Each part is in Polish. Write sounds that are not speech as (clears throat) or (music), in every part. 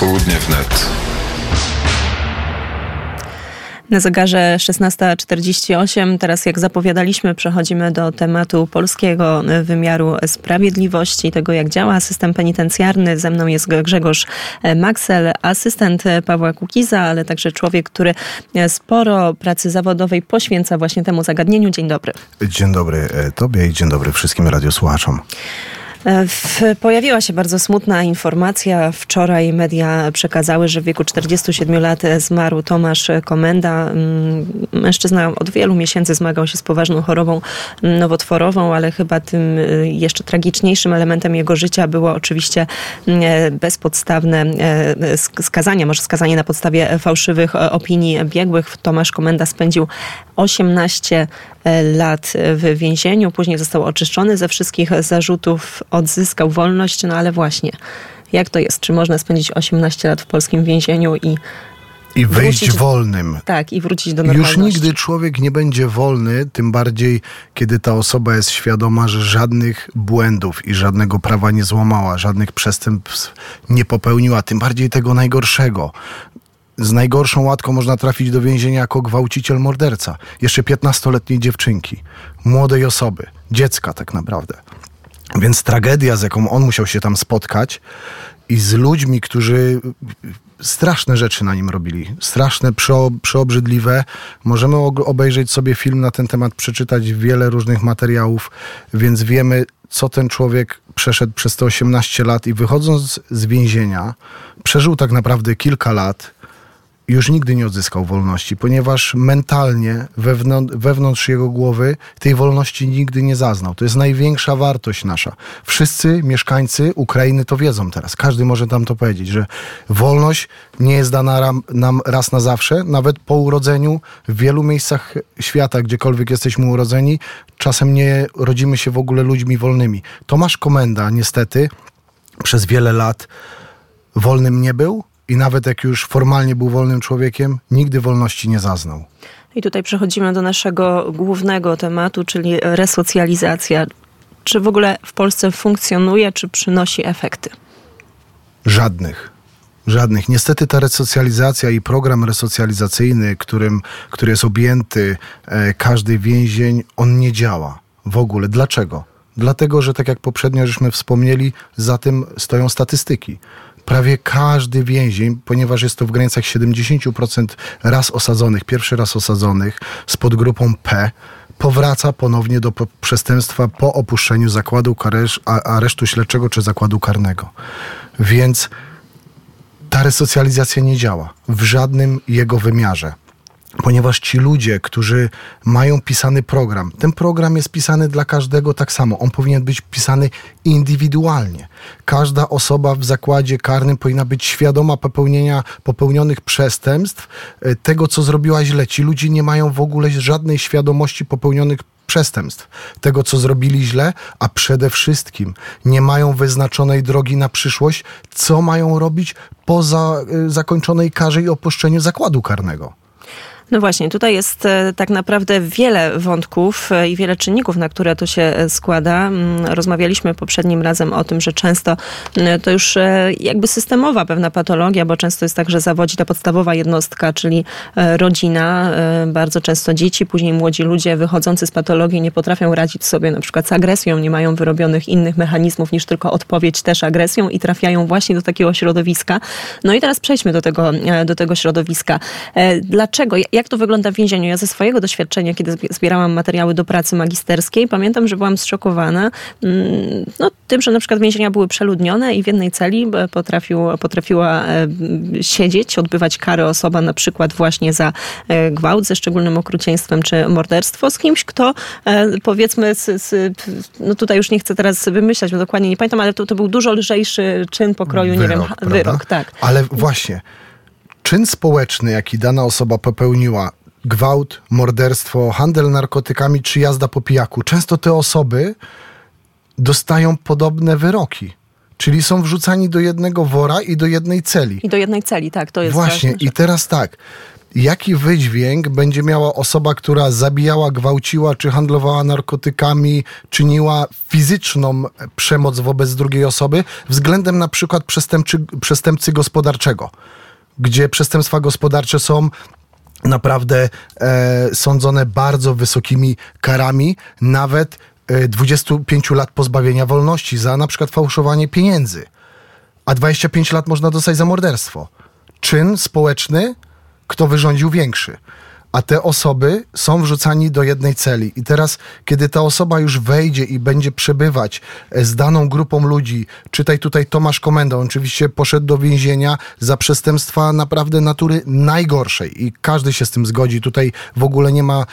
Popołudnie wnet. Na zegarze 16.48. Teraz, jak zapowiadaliśmy, przechodzimy do tematu polskiego wymiaru sprawiedliwości, tego jak działa system penitencjarny. Ze mną jest Grzegorz Maxel, asystent Pawła Kukiza, ale także człowiek, który sporo pracy zawodowej poświęca właśnie temu zagadnieniu. Dzień dobry. Dzień dobry e, Tobie i dzień dobry wszystkim radiosłuchaczom. Pojawiła się bardzo smutna informacja. Wczoraj media przekazały, że w wieku 47 lat zmarł Tomasz Komenda. Mm, mężczyzna od wielu miesięcy zmagał się z poważną chorobą nowotworową, ale chyba tym y, jeszcze tragiczniejszym elementem jego życia było oczywiście mm, bezpodstawne e, skazanie, może skazanie na podstawie fałszywych opinii biegłych. Tomasz Komenda spędził 18 e, lat w więzieniu, później został oczyszczony ze wszystkich zarzutów odzyskał wolność, no ale właśnie, jak to jest? Czy można spędzić 18 lat w polskim więzieniu i i wyjść wrócić, wolnym. Tak, i wrócić do normalności. Już nigdy człowiek nie będzie wolny, tym bardziej, kiedy ta osoba jest świadoma, że żadnych błędów i żadnego prawa nie złamała, żadnych przestępstw nie popełniła, tym bardziej tego najgorszego. Z najgorszą łatką można trafić do więzienia jako gwałciciel morderca. Jeszcze 15-letniej dziewczynki, młodej osoby, dziecka tak naprawdę. Więc tragedia, z jaką on musiał się tam spotkać i z ludźmi, którzy straszne rzeczy na nim robili, straszne, przeobrzydliwe. Możemy obejrzeć sobie film na ten temat, przeczytać wiele różnych materiałów, więc wiemy, co ten człowiek przeszedł przez te 18 lat i wychodząc z więzienia, przeżył tak naprawdę kilka lat już nigdy nie odzyskał wolności, ponieważ mentalnie wewnątrz, wewnątrz, jego głowy tej wolności nigdy nie zaznał. To jest największa wartość nasza. Wszyscy mieszkańcy Ukrainy to wiedzą teraz. Każdy może tam to powiedzieć, że wolność nie jest dana nam raz na zawsze. Nawet po urodzeniu w wielu miejscach świata, gdziekolwiek jesteśmy urodzeni, czasem nie rodzimy się w ogóle ludźmi wolnymi. Tomasz Komenda niestety przez wiele lat wolnym nie był, i nawet jak już formalnie był wolnym człowiekiem, nigdy wolności nie zaznał. I tutaj przechodzimy do naszego głównego tematu, czyli resocjalizacja. Czy w ogóle w Polsce funkcjonuje, czy przynosi efekty? Żadnych. Żadnych. Niestety ta resocjalizacja i program resocjalizacyjny, którym, który jest objęty e, każdy więzień, on nie działa w ogóle. Dlaczego? Dlatego, że tak jak poprzednio żeśmy wspomnieli, za tym stoją statystyki prawie każdy więzień, ponieważ jest to w granicach 70% raz osadzonych, pierwszy raz osadzonych z podgrupą P, powraca ponownie do przestępstwa po opuszczeniu zakładu aresztu śledczego czy zakładu karnego. Więc ta resocjalizacja nie działa w żadnym jego wymiarze ponieważ ci ludzie, którzy mają pisany program, ten program jest pisany dla każdego tak samo. On powinien być pisany indywidualnie. Każda osoba w zakładzie karnym powinna być świadoma popełnienia popełnionych przestępstw, e, tego co zrobiła źle. Ci ludzie nie mają w ogóle żadnej świadomości popełnionych przestępstw, tego co zrobili źle, a przede wszystkim nie mają wyznaczonej drogi na przyszłość, co mają robić po e, zakończonej karze i opuszczeniu zakładu karnego. No właśnie, tutaj jest e, tak naprawdę wiele wątków e, i wiele czynników, na które to się e, składa. Mm, rozmawialiśmy poprzednim razem o tym, że często to już jakby systemowa pewna patologia, bo często jest tak, że zawodzi ta podstawowa jednostka, czyli rodzina, bardzo często dzieci, później młodzi ludzie wychodzący z patologii nie potrafią radzić sobie na przykład z agresją, nie mają wyrobionych innych mechanizmów niż tylko odpowiedź też agresją i trafiają właśnie do takiego środowiska. No i teraz przejdźmy do tego, do tego środowiska. Dlaczego? Jak to wygląda w więzieniu? Ja ze swojego doświadczenia, kiedy zbierałam materiały do pracy magisterskiej, pamiętam, że byłam zszokowana mm, no, tym, że na przykład więzienia były przeludnione i w jednej celi e, potrafił, potrafiła e, siedzieć, odbywać karę osoba na przykład właśnie za e, gwałt ze szczególnym okrucieństwem czy morderstwo z kimś, kto powiedzmy, z, z, no tutaj już nie chcę teraz wymyślać, bo dokładnie nie pamiętam, ale to, to był dużo lżejszy czyn pokroju, wyrok, nie wiem, prawda? wyrok, tak. Ale właśnie, czyn społeczny, jaki dana osoba popełniła, gwałt, morderstwo, handel narkotykami czy jazda po pijaku, często te osoby dostają podobne wyroki. Czyli są wrzucani do jednego wora i do jednej celi. I do jednej celi, tak, to jest Właśnie, i teraz tak. jaki wydźwięk będzie miała osoba, która zabijała, gwałciła, czy handlowała narkotykami, czyniła fizyczną przemoc wobec drugiej osoby, względem na przykład przestępcy gospodarczego, gdzie przestępstwa gospodarcze są naprawdę e, sądzone bardzo wysokimi karami, nawet e, 25 lat pozbawienia wolności za na przykład fałszowanie pieniędzy, a 25 lat można dostać za morderstwo. Czyn społeczny, kto wyrządził większy. A te osoby są wrzucani do jednej celi. I teraz, kiedy ta osoba już wejdzie i będzie przebywać e, z daną grupą ludzi, czytaj tutaj Tomasz Komenda, on oczywiście poszedł do więzienia za przestępstwa naprawdę natury najgorszej i każdy się z tym zgodzi. Tutaj w ogóle nie ma e,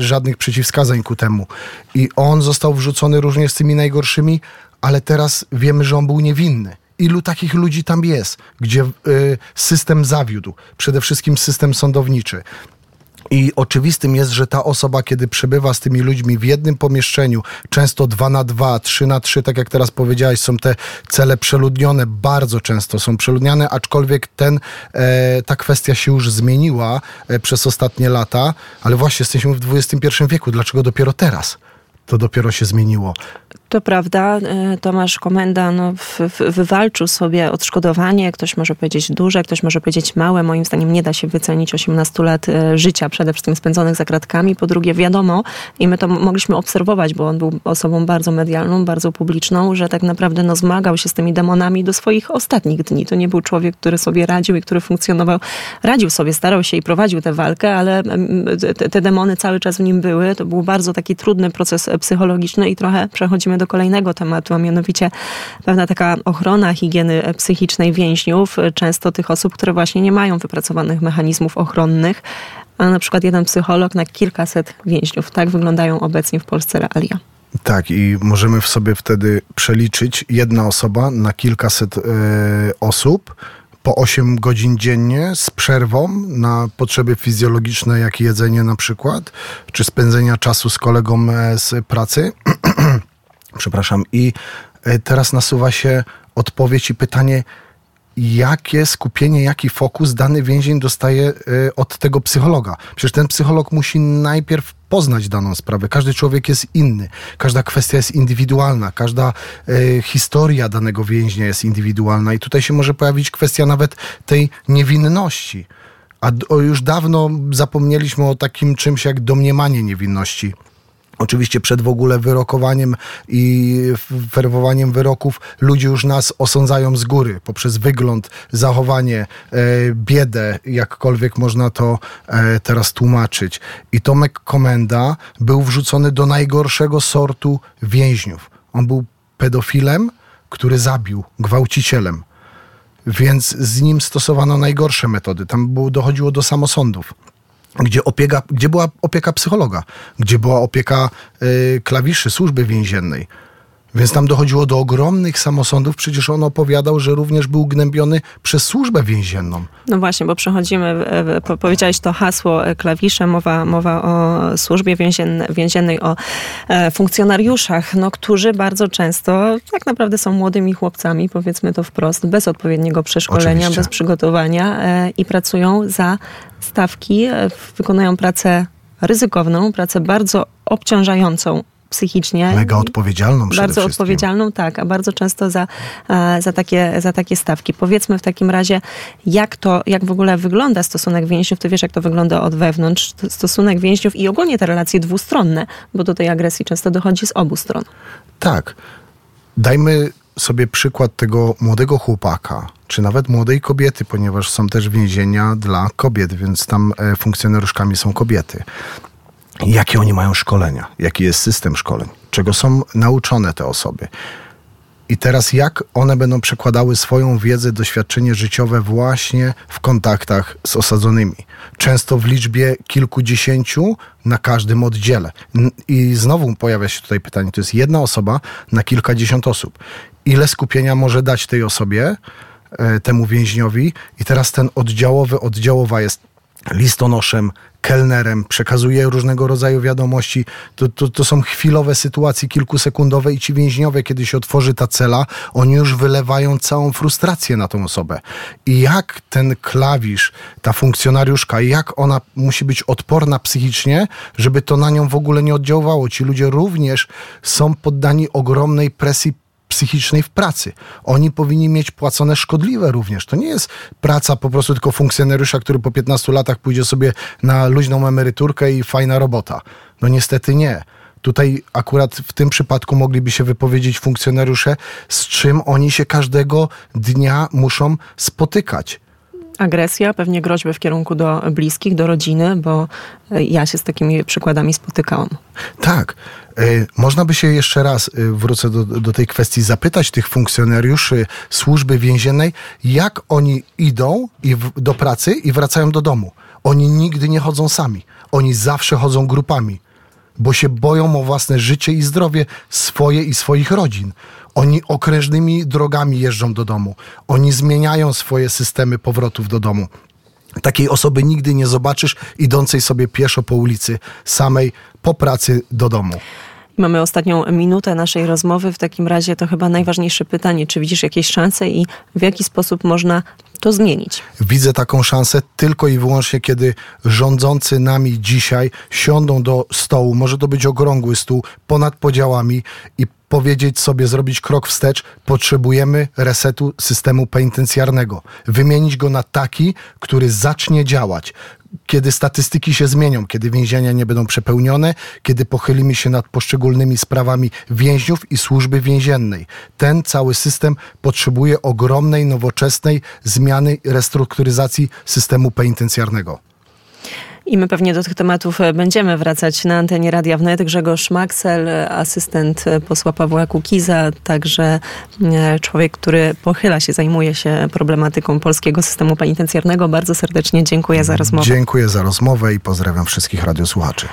żadnych przeciwwskazań ku temu. I on został wrzucony również z tymi najgorszymi, ale teraz wiemy, że on był niewinny ilu takich ludzi tam jest, gdzie y, system zawiódł, przede wszystkim system sądowniczy. I oczywistym jest, że ta osoba, kiedy przebywa z tymi ludźmi w jednym pomieszczeniu, często dwa na dwa, trzy na trzy, tak jak teraz powiedziałeś, są te cele przeludnione, bardzo często są przeludniane, aczkolwiek ten, e, ta kwestia się już zmieniła e, przez ostatnie lata, ale właśnie jesteśmy w XXI wieku. Dlaczego dopiero teraz? To dopiero się zmieniło. To prawda. E, Tomasz Komenda no, wywalczył sobie odszkodowanie. Ktoś może powiedzieć duże, ktoś może powiedzieć małe. Moim zdaniem nie da się wycenić 18 lat e, życia, przede wszystkim spędzonych za kratkami. Po drugie, wiadomo, i my to mogliśmy obserwować, bo on był osobą bardzo medialną, bardzo publiczną, że tak naprawdę no, zmagał się z tymi demonami do swoich ostatnich dni. To nie był człowiek, który sobie radził i który funkcjonował, radził sobie, starał się i prowadził tę walkę, ale te, demony cały czas w nim były. To był bardzo taki trudny proces psychologiczny i trochę przechodzimy do kolejnego tematu, a mianowicie pewna taka ochrona higieny psychicznej więźniów, często tych osób, które właśnie nie mają wypracowanych mechanizmów ochronnych, a na przykład jeden psycholog na kilkaset więźniów. Tak wyglądają obecnie w Polsce realia. Tak, i możemy w sobie wtedy przeliczyć jedna osoba na kilkaset y, osób po 8 godzin dziennie z przerwą na potrzeby fizjologiczne, jak jedzenie na przykład, czy spędzenia czasu z kolegą e, z pracy. (clears throat) Przepraszam. I e, teraz nasuwa się odpowiedź i pytanie, jakie skupienie, jaki fokus dany więzień dostaje e, od tego psychologa. Przecież ten psycholog musi najpierw poznać daną sprawę. Każdy człowiek jest inny, każda kwestia jest indywidualna, każda e, historia danego więźnia jest indywidualna i tutaj się może pojawić kwestia nawet tej niewinności. A już dawno zapomnieliśmy o takim czymś jak domniemanie niewinności. Oczywiście przed w ogóle wyrokowaniem i ferwowaniem wyroków ludzie już nas osądzają z góry poprzez wygląd, zachowanie, e, biedę, jakkolwiek można to e, teraz tłumaczyć. I Tomek Komenda był wrzucony do najgorszego sortu więźniów. On był pedofilem, który zabił, gwałcicielem. Więc z nim stosowano najgorsze metody. Tam było, dochodziło do samosądów gdzie, opieka, gdzie była opieka psychologa, gdzie była opieka y, klawiszy służby więziennej. Więc tam dochodziło do ogromnych samosądów. Przecież on opowiadał, że również był gnębiony przez służbę więzienną. No właśnie, bo przechodzimy, powiedziałeś to hasło e, klawisze, mowa, mowa o służbie więziennej, o e, funkcjonariuszach, no, którzy bardzo często tak naprawdę są młodymi chłopcami, powiedzmy to wprost, bez odpowiedniego przeszkolenia, Oczywiście. bez przygotowania e, i pracują za stawki, wykonują pracę ryzykowną, pracę bardzo obciążającą psychicznie. Mega odpowiedzialną Bardzo odpowiedzialną, tak, a bardzo często za, e, za, takie, za takie stawki. Powiedzmy w takim razie, jak to, jak w ogóle wygląda stosunek więźniów, ty wiesz, jak to wygląda od wewnątrz, stosunek więźniów i ogólnie te relacje dwustronne, bo do tej agresji często dochodzi z obu stron. Tak. Dajmy sobie przykład tego młodego chłopaka, czy nawet młodej kobiety, ponieważ są też więzienia dla kobiet, więc tam e, funkcjonariuszkami są kobiety jakie oni mają szkolenia, jaki jest system szkoleń, czego są nauczone te osoby. I teraz jak one będą przekładały swoją wiedzę, doświadczenie życiowe właśnie w kontaktach z osadzonymi. Często w liczbie kilkudziesięciu na każdym oddziale. I znowu pojawia się tutaj pytanie, to jest jedna osoba na kilkadziesiąt osób. Ile skupienia może dać tej osobie, e, temu więźniowi? I teraz ten oddziałowy, oddziałowa jest listonoszem, kelnerem, przekazuje różnego rodzaju wiadomości. To, to, to są chwilowe sytuacje, kilkusekundowe i ci więźniowie, kiedy się otworzy ta cela, oni już wylewają całą frustrację na tą osobę. I jak ten klawisz, ta funkcjonariuszka, jak ona musi być odporna psychicznie, żeby to na nią w ogóle nie oddziaływało. Ci ludzie również są poddani ogromnej presji psychicznej w pracy. Oni powinni mieć płacone szkodliwe również. To nie jest praca po prostu tylko funkcjonariusza, który po 15 latach pójdzie sobie na luźną emeryturkę i fajna robota. No niestety nie. Tutaj akurat w tym przypadku mogliby się wypowiedzieć funkcjonariusze, z czym oni się każdego dnia muszą spotykać agresja, pewnie groźby w kierunku do bliskich, do rodziny, bo e, ja się z takimi przykładami spotykałam. Tak. E, można by się jeszcze raz, e, wrócę do, do tej kwestii, zapytać tych funkcjonariuszy służby więziennej, jak oni idą i w, do pracy i wracają do domu. Oni nigdy nie chodzą sami. Oni zawsze chodzą grupami, bo się boją o własne życie i zdrowie swoje i swoich rodzin. Oni okrężnymi drogami jeżdżą do domu. Oni zmieniają swoje systemy powrotów do domu. Takiej osoby nigdy nie zobaczysz idącej sobie pieszo po ulicy, samej po pracy do domu. Mamy ostatnią minutę naszej rozmowy. W takim razie to chyba najważniejsze pytanie. Czy widzisz jakieś szanse i w jaki sposób można to zmienić? Widzę taką szansę tylko i wyłącznie, kiedy rządzący nami dzisiaj siądą do stołu, może to być okrągły stół, ponad podziałami i powiedzieć sobie, zrobić krok wstecz, potrzebujemy resetu systemu penitencjarnego. Wymienić go na taki, który zacznie działać. Kiedy statystyki się zmienią, kiedy więzienia nie będą przepełnione, kiedy pochylimy się nad poszczególnymi sprawami więźniów i służby więziennej. Ten cały system potrzebuje ogromnej, nowoczesnej zmiany, restrukturyzacji systemu penitencjarnego. I my pewnie do tych tematów e, będziemy wracać na antenie Radia Wnet. Grzegorz Maxel, asystent posła Pawła Kukiza, także e, człowiek, który pochyla się, zajmuje się problematyką polskiego systemu penitencjarnego. Bardzo serdecznie dziękuję za rozmowę. Dziękuję za rozmowę i pozdrawiam wszystkich radiosłuchaczy.